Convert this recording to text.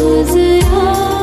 我自由。